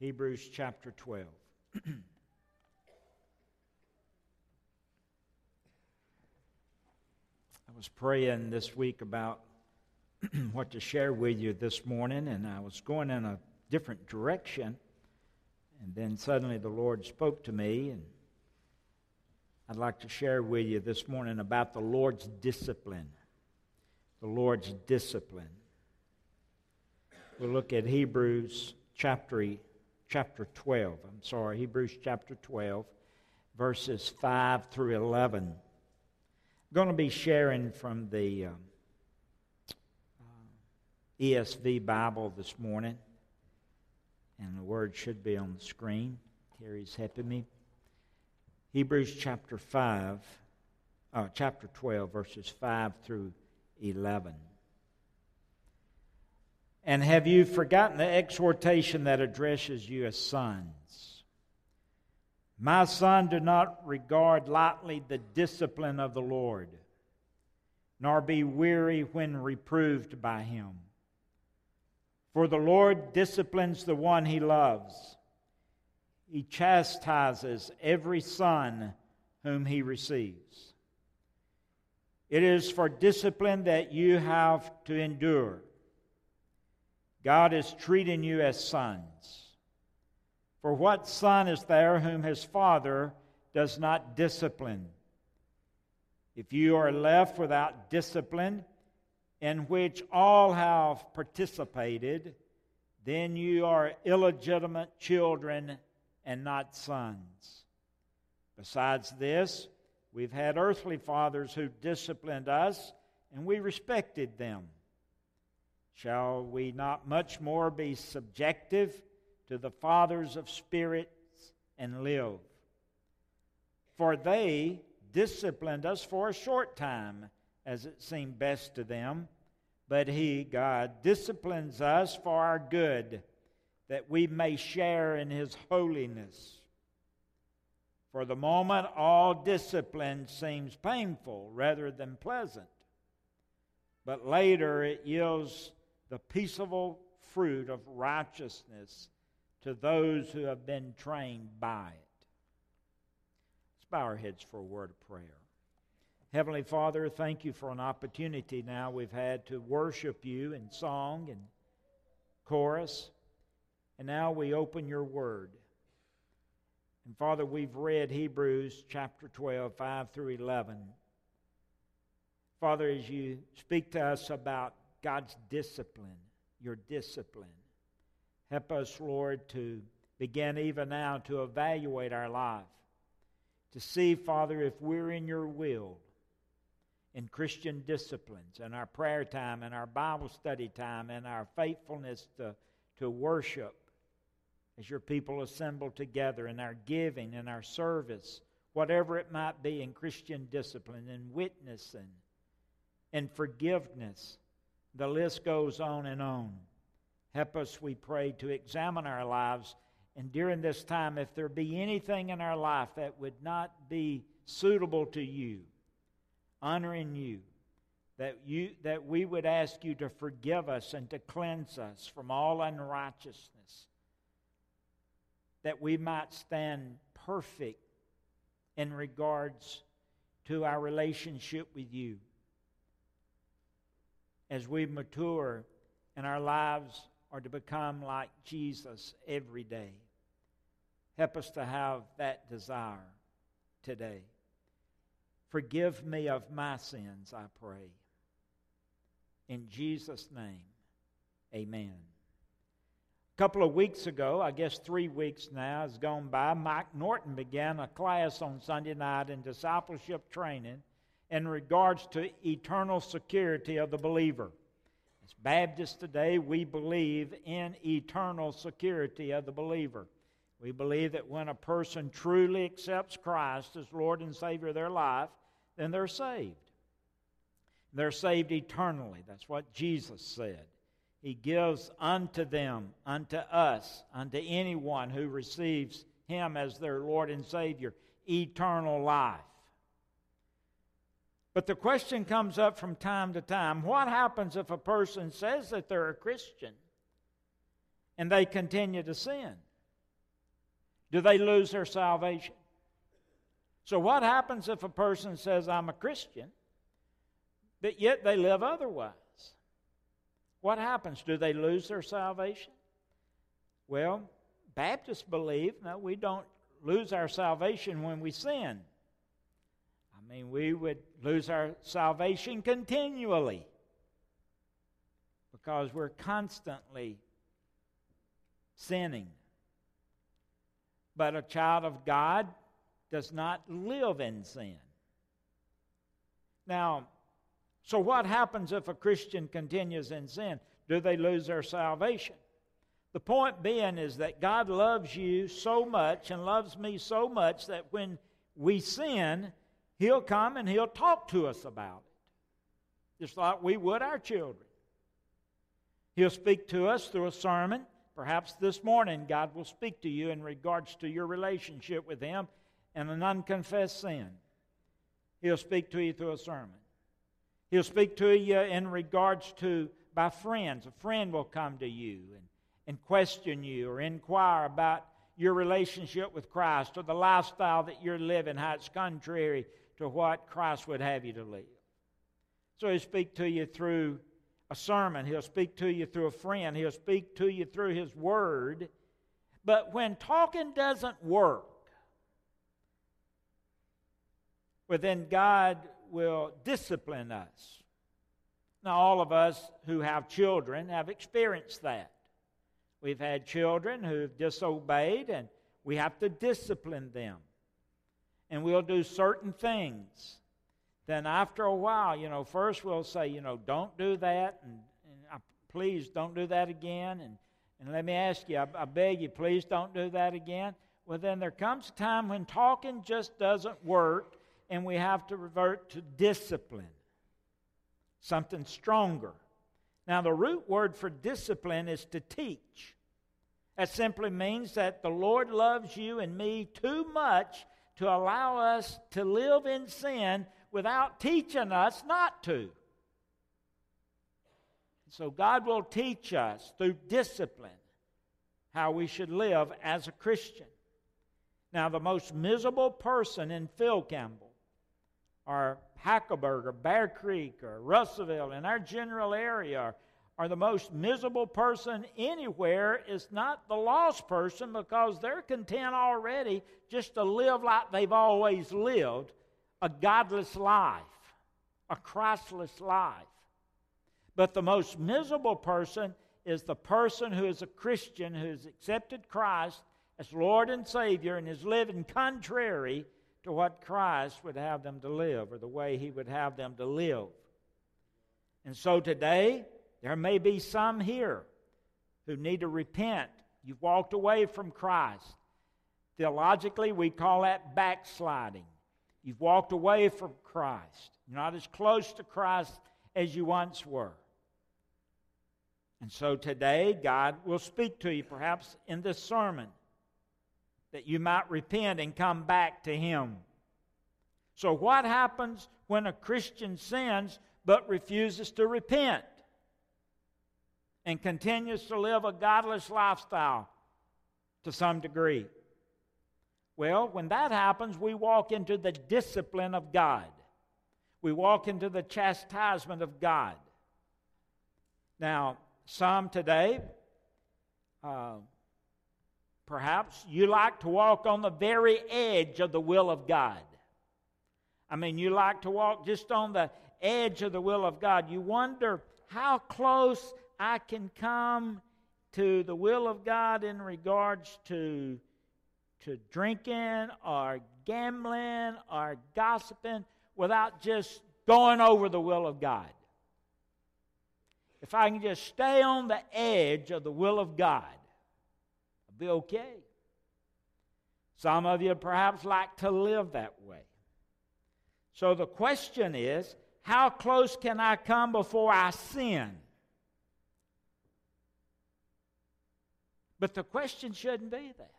Hebrews chapter 12. I was praying this week about what to share with you this morning, and I was going in a different direction. And then suddenly the Lord spoke to me, and I'd like to share with you this morning about the Lord's discipline. The Lord's discipline. We'll look at Hebrews chapter, chapter 12. I'm sorry, Hebrews chapter 12, verses 5 through 11 I'm going to be sharing from the um, uh, ESV Bible this morning, and the word should be on the screen. Terry's helping me. Hebrews chapter 5, uh, chapter 12, verses 5 through 11. And have you forgotten the exhortation that addresses you as sons? My son, do not regard lightly the discipline of the Lord, nor be weary when reproved by him. For the Lord disciplines the one he loves. He chastises every son whom he receives. It is for discipline that you have to endure. God is treating you as sons. For what son is there whom his father does not discipline? If you are left without discipline, in which all have participated, then you are illegitimate children and not sons. Besides this, we've had earthly fathers who disciplined us, and we respected them. Shall we not much more be subjective to the fathers of spirits and live. For they disciplined us for a short time, as it seemed best to them. But He, God, disciplines us for our good, that we may share in His holiness. For the moment, all discipline seems painful rather than pleasant. But later, it yields the peaceable fruit of righteousness to those who have been trained by it. Let's bow our heads for a word of prayer. Heavenly Father, thank you for an opportunity now we've had to worship you in song and chorus. And now we open your word. And Father, we've read Hebrews chapter 12, 5 through 11. Father, as you speak to us about God's discipline, your discipline, Help us, Lord, to begin even now to evaluate our life, to see, Father, if we're in your will in Christian disciplines and our prayer time and our Bible study time and our faithfulness to, to worship as your people assemble together in our giving and our service, whatever it might be in Christian discipline in witnessing and forgiveness. The list goes on and on. Help us, we pray, to examine our lives. And during this time, if there be anything in our life that would not be suitable to you, honoring you, that, you, that we would ask you to forgive us and to cleanse us from all unrighteousness, that we might stand perfect in regards to our relationship with you. As we mature and our lives are to become like Jesus every day. Help us to have that desire today. Forgive me of my sins, I pray. In Jesus' name, amen. A couple of weeks ago, I guess three weeks now has gone by, Mike Norton began a class on Sunday night in discipleship training in regards to eternal security of the believer. As Baptists today, we believe in eternal security of the believer. We believe that when a person truly accepts Christ as Lord and Savior of their life, then they're saved. They're saved eternally. That's what Jesus said. He gives unto them, unto us, unto anyone who receives Him as their Lord and Savior, eternal life. But the question comes up from time to time what happens if a person says that they're a Christian and they continue to sin? Do they lose their salvation? So, what happens if a person says, I'm a Christian, but yet they live otherwise? What happens? Do they lose their salvation? Well, Baptists believe that we don't lose our salvation when we sin. I mean, we would lose our salvation continually because we're constantly sinning. But a child of God does not live in sin. Now, so what happens if a Christian continues in sin? Do they lose their salvation? The point being is that God loves you so much and loves me so much that when we sin, He'll come and He'll talk to us about it, just like we would our children. He'll speak to us through a sermon. Perhaps this morning, God will speak to you in regards to your relationship with Him and an unconfessed sin. He'll speak to you through a sermon. He'll speak to you in regards to by friends. A friend will come to you and, and question you or inquire about your relationship with Christ or the lifestyle that you're living, how it's contrary to what Christ would have you to live. So he'll speak to you through a sermon, he'll speak to you through a friend, he'll speak to you through his word. But when talking doesn't work, well, then God will discipline us. Now, all of us who have children have experienced that. We've had children who've disobeyed, and we have to discipline them. And we'll do certain things. Then, after a while, you know, first we'll say, you know, don't do that, and, and I, please don't do that again. And, and let me ask you, I, I beg you, please don't do that again. Well, then there comes a time when talking just doesn't work, and we have to revert to discipline, something stronger. Now, the root word for discipline is to teach. That simply means that the Lord loves you and me too much to allow us to live in sin without teaching us not to. So, God will teach us through discipline how we should live as a Christian. Now, the most miserable person in Phil Campbell or Hackleburg or Bear Creek or Russellville in our general area are the most miserable person anywhere is not the lost person because they're content already just to live like they've always lived a godless life, a Christless life. But the most miserable person is the person who is a Christian who has accepted Christ as Lord and Savior and is living contrary to what Christ would have them to live or the way He would have them to live. And so today, there may be some here who need to repent. You've walked away from Christ. Theologically, we call that backsliding. You've walked away from Christ. You're not as close to Christ as you once were. And so today, God will speak to you, perhaps in this sermon that you might repent and come back to Him. So, what happens when a Christian sins but refuses to repent and continues to live a godless lifestyle to some degree? Well, when that happens, we walk into the discipline of God. We walk into the chastisement of God. Now, some today, uh, Perhaps you like to walk on the very edge of the will of God. I mean, you like to walk just on the edge of the will of God. You wonder how close I can come to the will of God in regards to, to drinking or gambling or gossiping without just going over the will of God. If I can just stay on the edge of the will of God, I'll be okay. Some of you perhaps like to live that way. So the question is how close can I come before I sin? But the question shouldn't be that.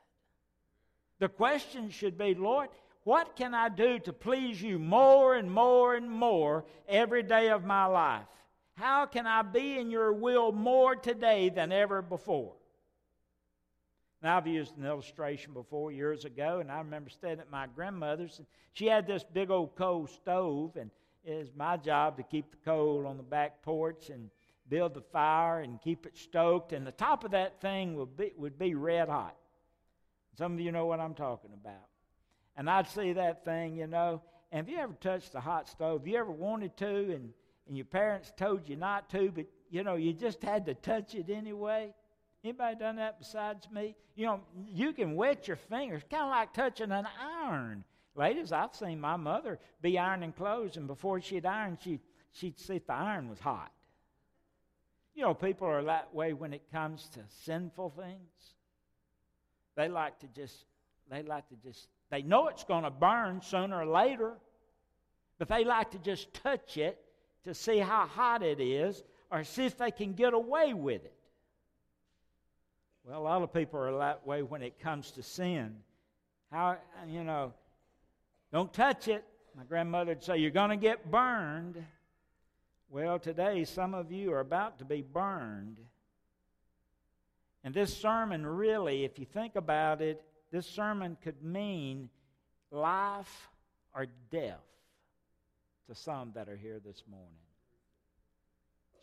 The question should be, Lord, what can I do to please you more and more and more every day of my life? How can I be in your will more today than ever before? Now, I've used an illustration before years ago, and I remember staying at my grandmother's. And she had this big old coal stove, and it was my job to keep the coal on the back porch and build the fire and keep it stoked. And the top of that thing would be, would be red hot. Some of you know what I'm talking about. And I'd see that thing, you know. And have you ever touched a hot stove? You ever wanted to, and, and your parents told you not to, but you know you just had to touch it anyway? Anybody done that besides me? You know, you can wet your fingers, kind of like touching an iron. Ladies, I've seen my mother be ironing clothes, and before she'd iron, she, she'd see if the iron was hot. You know, people are that way when it comes to sinful things. They like to just, they like to just, they know it's going to burn sooner or later, but they like to just touch it to see how hot it is or see if they can get away with it. Well, a lot of people are that way when it comes to sin. How, you know, don't touch it. My grandmother would say, You're going to get burned. Well, today, some of you are about to be burned. And this sermon, really, if you think about it, this sermon could mean life or death to some that are here this morning.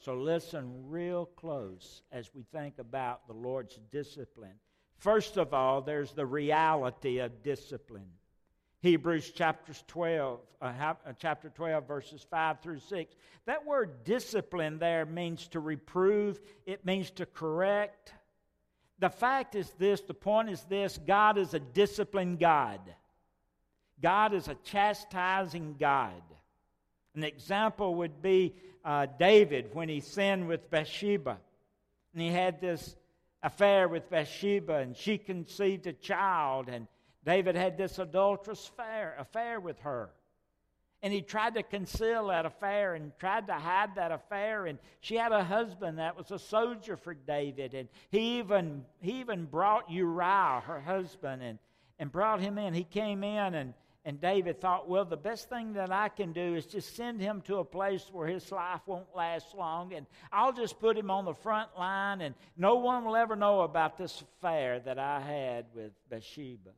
So listen real close as we think about the Lord's discipline. First of all, there's the reality of discipline. Hebrews chapter 12, uh, uh, chapter 12, verses 5 through 6. That word discipline there means to reprove, it means to correct. The fact is this the point is this God is a disciplined God, God is a chastising God. An example would be uh, David when he sinned with Bathsheba. And he had this affair with Bathsheba, and she conceived a child, and David had this adulterous affair, affair with her. And he tried to conceal that affair and tried to hide that affair. And she had a husband that was a soldier for David. And he even, he even brought Uriah, her husband, and, and brought him in. He came in and and David thought, well, the best thing that I can do is just send him to a place where his life won't last long, and I'll just put him on the front line, and no one will ever know about this affair that I had with Bathsheba.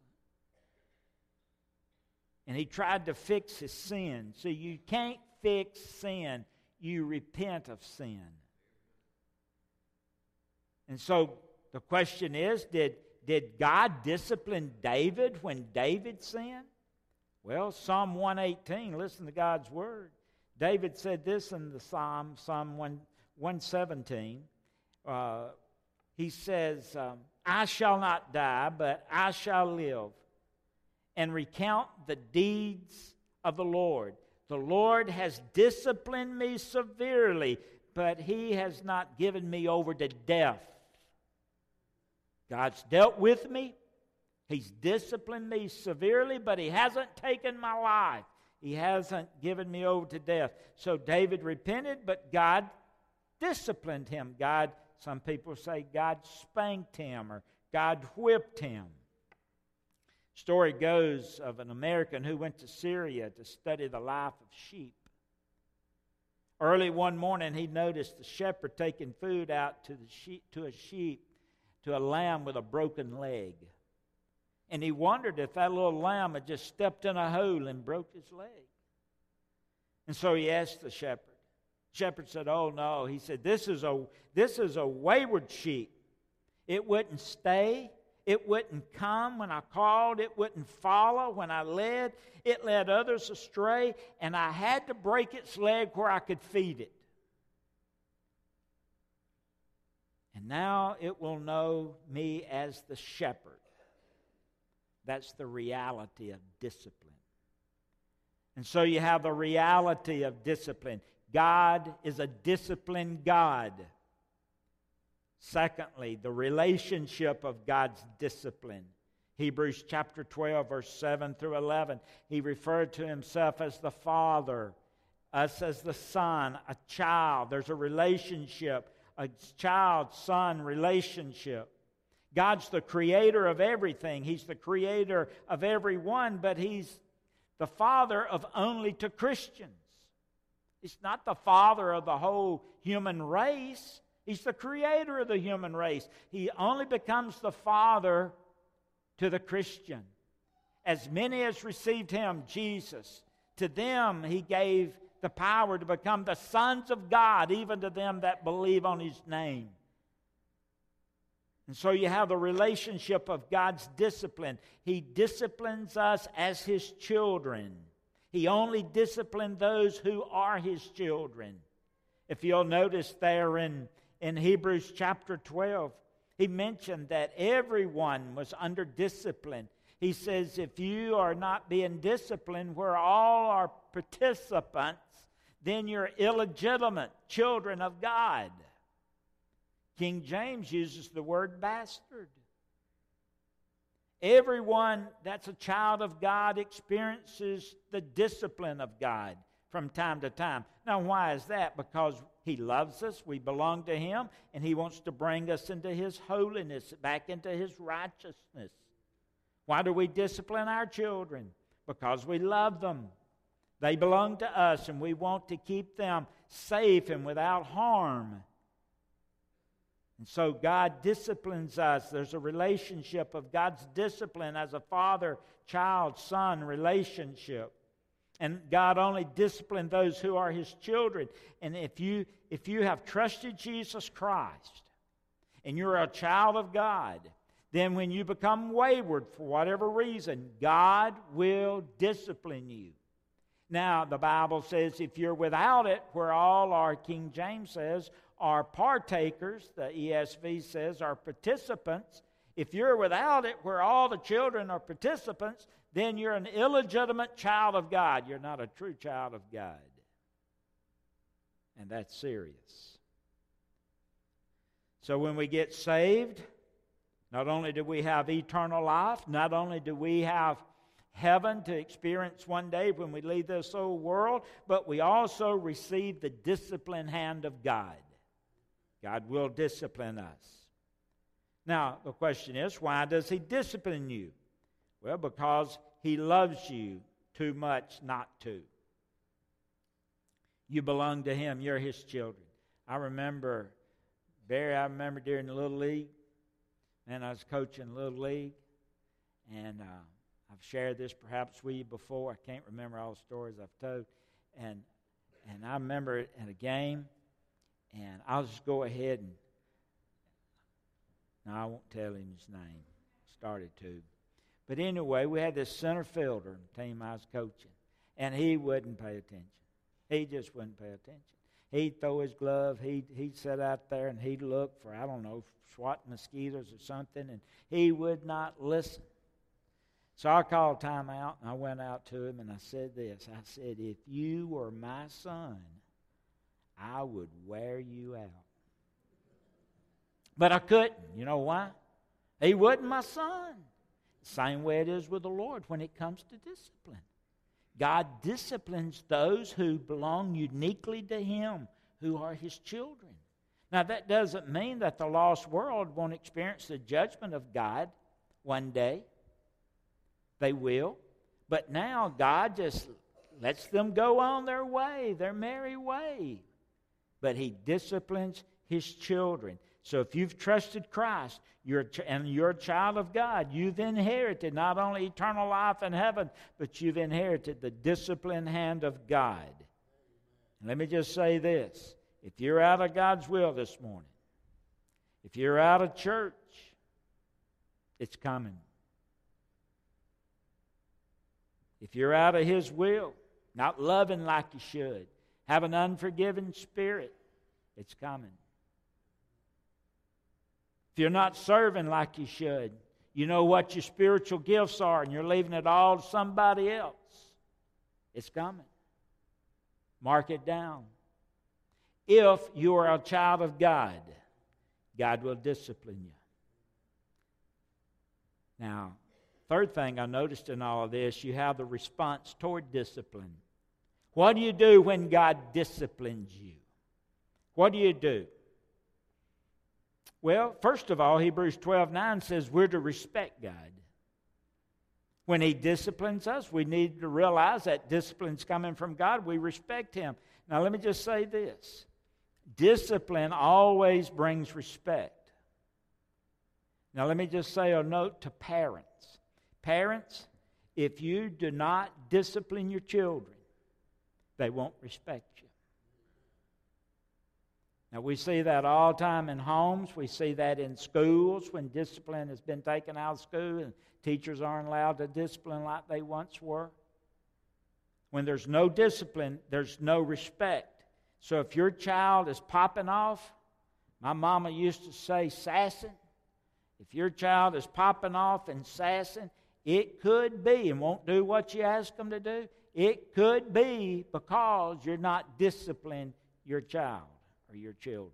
And he tried to fix his sin. See, you can't fix sin, you repent of sin. And so the question is did, did God discipline David when David sinned? Well, Psalm 118, listen to God's word. David said this in the Psalm, Psalm 1, 117. Uh, he says, um, I shall not die, but I shall live and recount the deeds of the Lord. The Lord has disciplined me severely, but he has not given me over to death. God's dealt with me, He's disciplined me severely, but he hasn't taken my life. He hasn't given me over to death. So David repented, but God disciplined him. God, some people say God spanked him or God whipped him. Story goes of an American who went to Syria to study the life of sheep. Early one morning, he noticed the shepherd taking food out to, the sheep, to a sheep, to a lamb with a broken leg. And he wondered if that little lamb had just stepped in a hole and broke his leg. And so he asked the shepherd. shepherd said, Oh no. He said, This is a this is a wayward sheep. It wouldn't stay. It wouldn't come when I called. It wouldn't follow when I led. It led others astray, and I had to break its leg where I could feed it. And now it will know me as the shepherd. That's the reality of discipline. And so you have the reality of discipline. God is a disciplined God. Secondly, the relationship of God's discipline. Hebrews chapter 12, verse 7 through 11. He referred to himself as the Father, us as the Son, a child. There's a relationship, a child son relationship. God's the creator of everything. He's the creator of everyone, but He's the father of only to Christians. He's not the father of the whole human race. He's the creator of the human race. He only becomes the father to the Christian. As many as received him, Jesus, to them he gave the power to become the sons of God, even to them that believe on his name. And so you have the relationship of God's discipline. He disciplines us as his children. He only disciplined those who are his children. If you'll notice there in, in Hebrews chapter 12, he mentioned that everyone was under discipline. He says, if you are not being disciplined, where all are participants, then you're illegitimate children of God. King James uses the word bastard. Everyone that's a child of God experiences the discipline of God from time to time. Now, why is that? Because He loves us, we belong to Him, and He wants to bring us into His holiness, back into His righteousness. Why do we discipline our children? Because we love them. They belong to us, and we want to keep them safe and without harm. And so God disciplines us. There's a relationship of God's discipline as a father child son relationship. And God only disciplined those who are his children. And if you if you have trusted Jesus Christ and you're a child of God, then when you become wayward for whatever reason, God will discipline you. Now, the Bible says if you're without it, where all our King James says, are partakers, the ESV says, are participants. If you're without it, where all the children are participants, then you're an illegitimate child of God. You're not a true child of God. And that's serious. So when we get saved, not only do we have eternal life, not only do we have heaven to experience one day when we leave this old world, but we also receive the disciplined hand of God. God will discipline us. Now, the question is, why does He discipline you? Well, because He loves you too much not to. You belong to Him, you're His children. I remember, Barry, I remember during the Little League, and I was coaching Little League, and uh, I've shared this perhaps with you before. I can't remember all the stories I've told. And, and I remember it in a game, and I'll just go ahead and. Now, I won't tell him his name. Started to. But anyway, we had this center fielder team I was coaching, and he wouldn't pay attention. He just wouldn't pay attention. He'd throw his glove, he'd, he'd sit out there and he'd look for, I don't know, SWAT mosquitoes or something, and he would not listen. So I called timeout and I went out to him and I said this I said, If you were my son, I would wear you out. But I couldn't. You know why? He wasn't my son. Same way it is with the Lord when it comes to discipline. God disciplines those who belong uniquely to Him, who are His children. Now, that doesn't mean that the lost world won't experience the judgment of God one day. They will. But now, God just lets them go on their way, their merry way but he disciplines his children. So if you've trusted Christ you're, and you're a child of God, you've inherited not only eternal life in heaven, but you've inherited the disciplined hand of God. And let me just say this if you're out of God's will this morning, if you're out of church, it's coming. If you're out of His will, not loving like you should, have an unforgiving spirit, it's coming. You're not serving like you should, you know what your spiritual gifts are, and you're leaving it all to somebody else, it's coming. Mark it down. If you are a child of God, God will discipline you. Now, third thing I noticed in all of this, you have the response toward discipline. What do you do when God disciplines you? What do you do? Well, first of all, Hebrews 12 9 says we're to respect God. When He disciplines us, we need to realize that discipline's coming from God. We respect Him. Now, let me just say this Discipline always brings respect. Now, let me just say a note to parents. Parents, if you do not discipline your children, they won't respect you. Now, we see that all the time in homes. We see that in schools when discipline has been taken out of school and teachers aren't allowed to discipline like they once were. When there's no discipline, there's no respect. So if your child is popping off, my mama used to say sassing. If your child is popping off and sassing, it could be, and won't do what you ask them to do, it could be because you're not disciplining your child your children.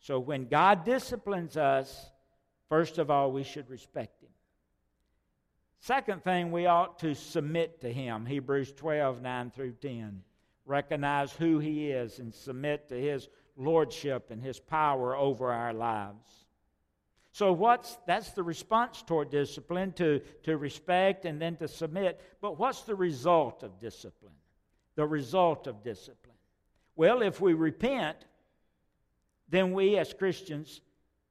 So when God disciplines us, first of all, we should respect Him. Second thing, we ought to submit to Him. Hebrews 12, 9 through 10. Recognize who He is and submit to His lordship and His power over our lives. So what's that's the response toward discipline to, to respect and then to submit. But what's the result of discipline? The result of discipline. Well, if we repent, then we as Christians,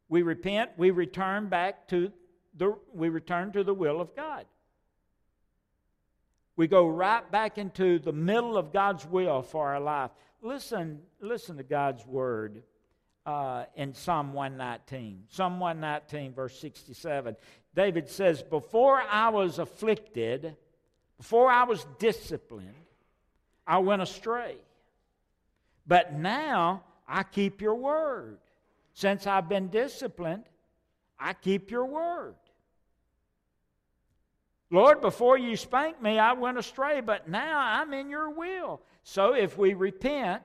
we repent, we return back to the we return to the will of God. We go right back into the middle of God's will for our life. Listen, listen to God's word uh, in Psalm 119. Psalm 119, verse 67. David says, Before I was afflicted, before I was disciplined, I went astray. But now I keep your word. Since I've been disciplined, I keep your word. Lord, before you spanked me, I went astray, but now I'm in your will. So if we repent,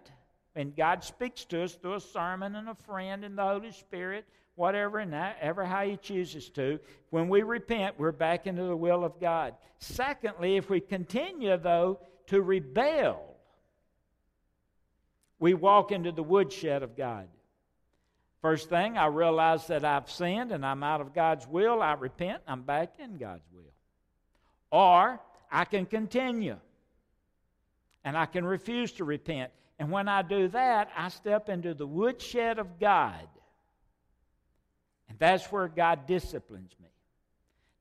and God speaks to us through a sermon and a friend and the Holy Spirit, whatever and ever how He chooses to. When we repent, we're back into the will of God. Secondly, if we continue, though, to rebel, we walk into the woodshed of God. First thing, I realize that I've sinned and I'm out of God's will. I repent, I'm back in God's will. Or I can continue and I can refuse to repent and when I do that, I step into the woodshed of God. And that's where God disciplines me.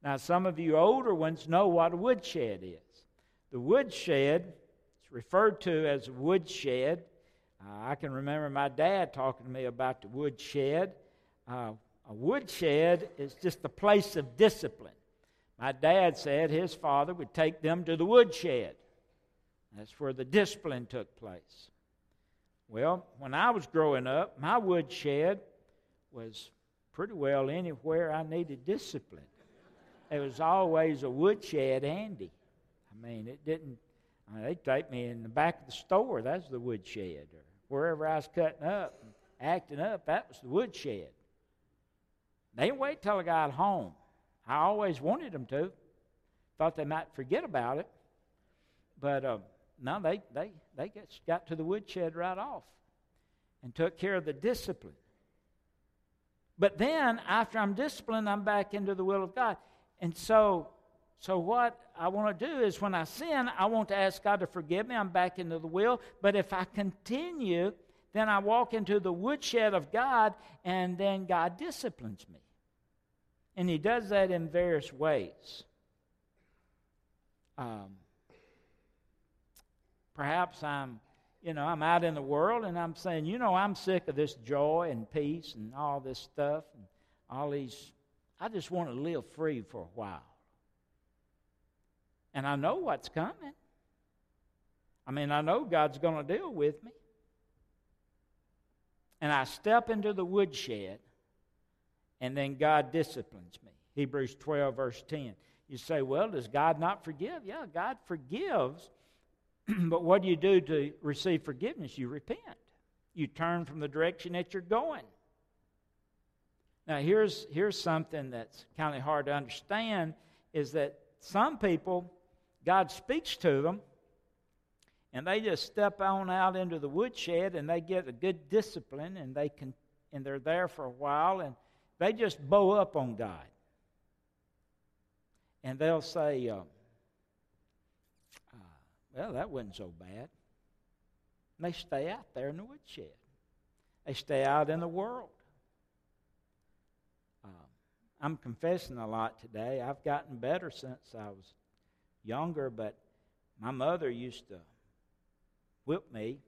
Now, some of you older ones know what a woodshed is. The woodshed is referred to as a woodshed. Uh, I can remember my dad talking to me about the woodshed. Uh, a woodshed is just a place of discipline. My dad said his father would take them to the woodshed. That's where the discipline took place. Well, when I was growing up, my woodshed was pretty well anywhere I needed discipline. There was always a woodshed handy. I mean, it didn't, I mean, they'd take me in the back of the store, that's the woodshed. Or wherever I was cutting up and acting up, that was the woodshed. They didn't wait till I got home. I always wanted them to. Thought they might forget about it. But uh, no, they, they, they got to the woodshed right off and took care of the discipline. But then, after I'm disciplined, I'm back into the will of God. And so, so what I want to do is when I sin, I want to ask God to forgive me. I'm back into the will. But if I continue, then I walk into the woodshed of God, and then God disciplines me. And He does that in various ways. Um, Perhaps I'm, you know, I'm out in the world and I'm saying, you know, I'm sick of this joy and peace and all this stuff and all these. I just want to live free for a while. And I know what's coming. I mean, I know God's going to deal with me. And I step into the woodshed, and then God disciplines me. Hebrews 12, verse 10. You say, well, does God not forgive? Yeah, God forgives but what do you do to receive forgiveness? You repent. You turn from the direction that you're going. Now, here's, here's something that's kind of hard to understand is that some people, God speaks to them, and they just step on out into the woodshed and they get a good discipline and they can and they're there for a while and they just bow up on God. And they'll say, um, well, that wasn't so bad. And they stay out there in the woodshed. They stay out in the world. Uh, I'm confessing a lot today. I've gotten better since I was younger, but my mother used to whip me,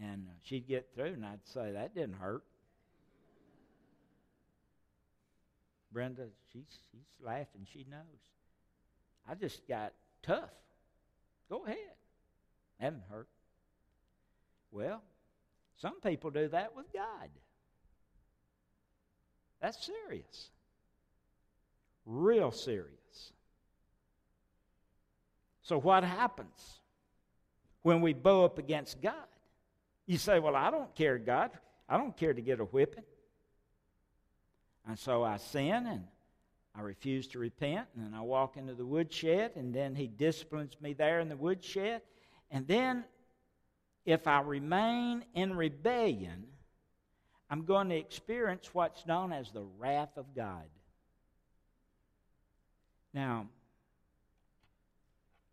and she'd get through, and I'd say, That didn't hurt. Brenda, she's, she's laughing. She knows. I just got tough. Go ahead. That didn't hurt. Well, some people do that with God. That's serious. Real serious. So, what happens when we bow up against God? You say, Well, I don't care, God. I don't care to get a whipping. And so I sin and I refuse to repent, and I walk into the woodshed, and then He disciplines me there in the woodshed. And then, if I remain in rebellion, I'm going to experience what's known as the wrath of God. Now,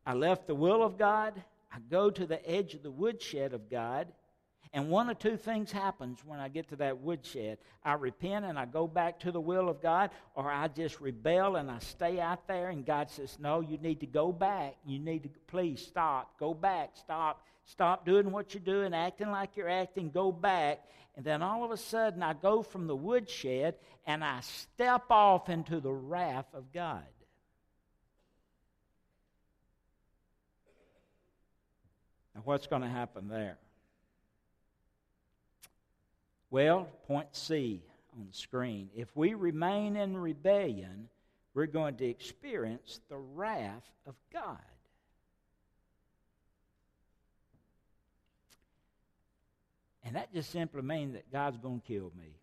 I left the will of God. I go to the edge of the woodshed of God. And one or two things happens when I get to that woodshed. I repent and I go back to the will of God, or I just rebel and I stay out there and God says, No, you need to go back. You need to please stop. Go back. Stop. Stop doing what you're doing, acting like you're acting, go back. And then all of a sudden I go from the woodshed and I step off into the wrath of God. What's going to happen there? Well, point C on the screen. If we remain in rebellion, we're going to experience the wrath of God. And that just simply means that God's going to kill me.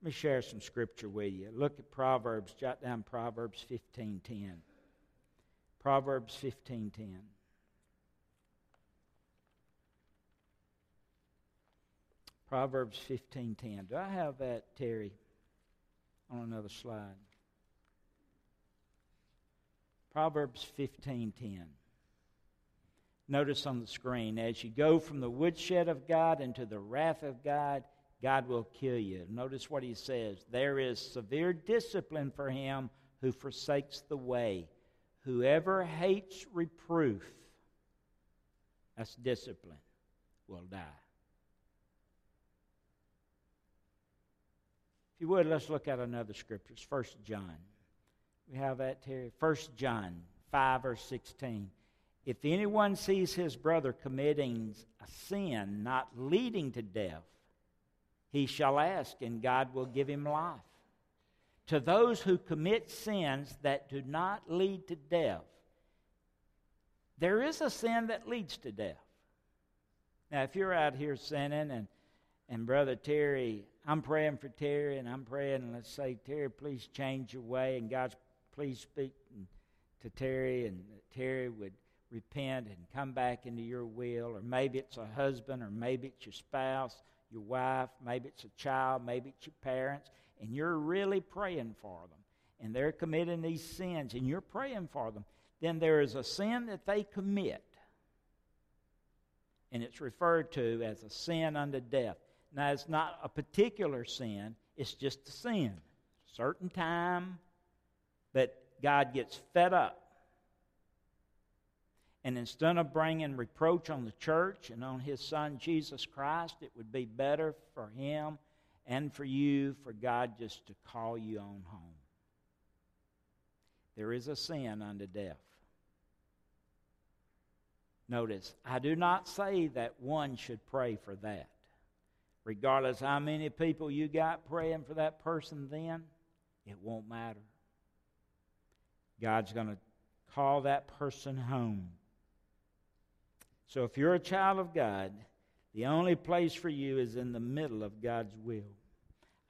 Let me share some scripture with you. Look at Proverbs, jot down Proverbs 15:10. Proverbs 15:10. Proverbs 15:10. Do I have that, Terry, on another slide? Proverbs 15:10. Notice on the screen, as you go from the woodshed of God into the wrath of God, God will kill you. Notice what he says. There is severe discipline for him who forsakes the way. Whoever hates reproof, that's discipline, will die. If you would, let's look at another scripture. It's 1 John. We have that here. 1 John 5, verse 16. If anyone sees his brother committing a sin not leading to death, he shall ask, and God will give him life to those who commit sins that do not lead to death. There is a sin that leads to death. Now, if you're out here sinning and, and Brother Terry, I'm praying for Terry and I'm praying, let's say, Terry, please change your way, and God, please speak to Terry, and Terry would repent and come back into your will, or maybe it's a husband, or maybe it's your spouse, your wife, maybe it's a child, maybe it's your parents and you're really praying for them, and they're committing these sins, and you're praying for them, then there is a sin that they commit, and it's referred to as a sin unto death. Now, it's not a particular sin, it's just a sin. A Certain time that God gets fed up. And instead of bringing reproach on the church and on his son Jesus Christ, it would be better for him and for you, for God just to call you on home. There is a sin unto death. Notice, I do not say that one should pray for that. Regardless how many people you got praying for that person then, it won't matter. God's going to call that person home. So if you're a child of God, the only place for you is in the middle of God's will.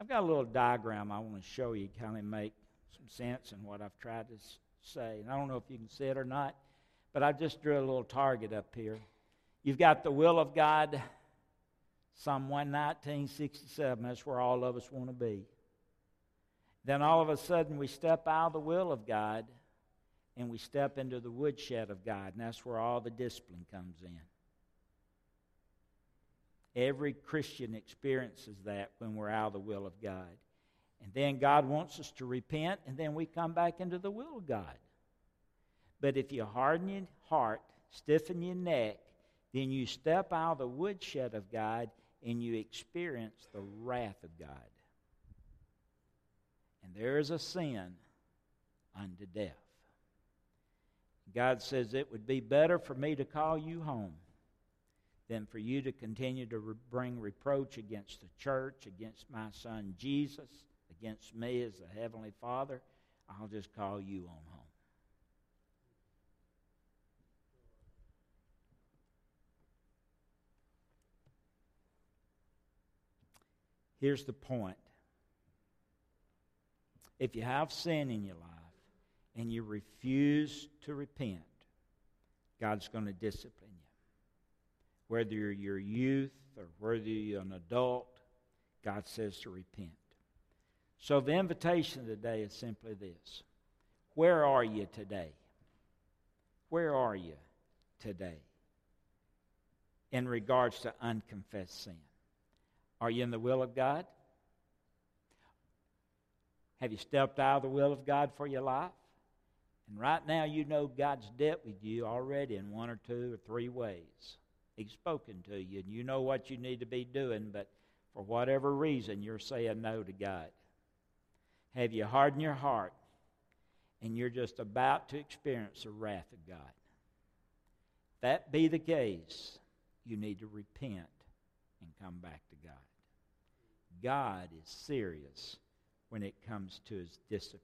I've got a little diagram I want to show you, kind of make some sense in what I've tried to say. And I don't know if you can see it or not, but I just drew a little target up here. You've got the will of God, Psalm 119, 67. That's where all of us want to be. Then all of a sudden we step out of the will of God and we step into the woodshed of God, and that's where all the discipline comes in. Every Christian experiences that when we're out of the will of God. And then God wants us to repent, and then we come back into the will of God. But if you harden your heart, stiffen your neck, then you step out of the woodshed of God and you experience the wrath of God. And there is a sin unto death. God says it would be better for me to call you home than for you to continue to re- bring reproach against the church, against my son Jesus, against me as the Heavenly Father. I'll just call you on home. Here's the point. If you have sin in your life and you refuse to repent, God's going to discipline you. Whether you're your youth or whether you're an adult, God says to repent. So the invitation today is simply this Where are you today? Where are you today in regards to unconfessed sin? Are you in the will of God? Have you stepped out of the will of God for your life? And right now, you know God's dealt with you already in one or two or three ways. He's spoken to you, and you know what you need to be doing, but for whatever reason, you're saying no to God. Have you hardened your heart and you're just about to experience the wrath of God? If that be the case, you need to repent and come back to God. God is serious when it comes to his discipline.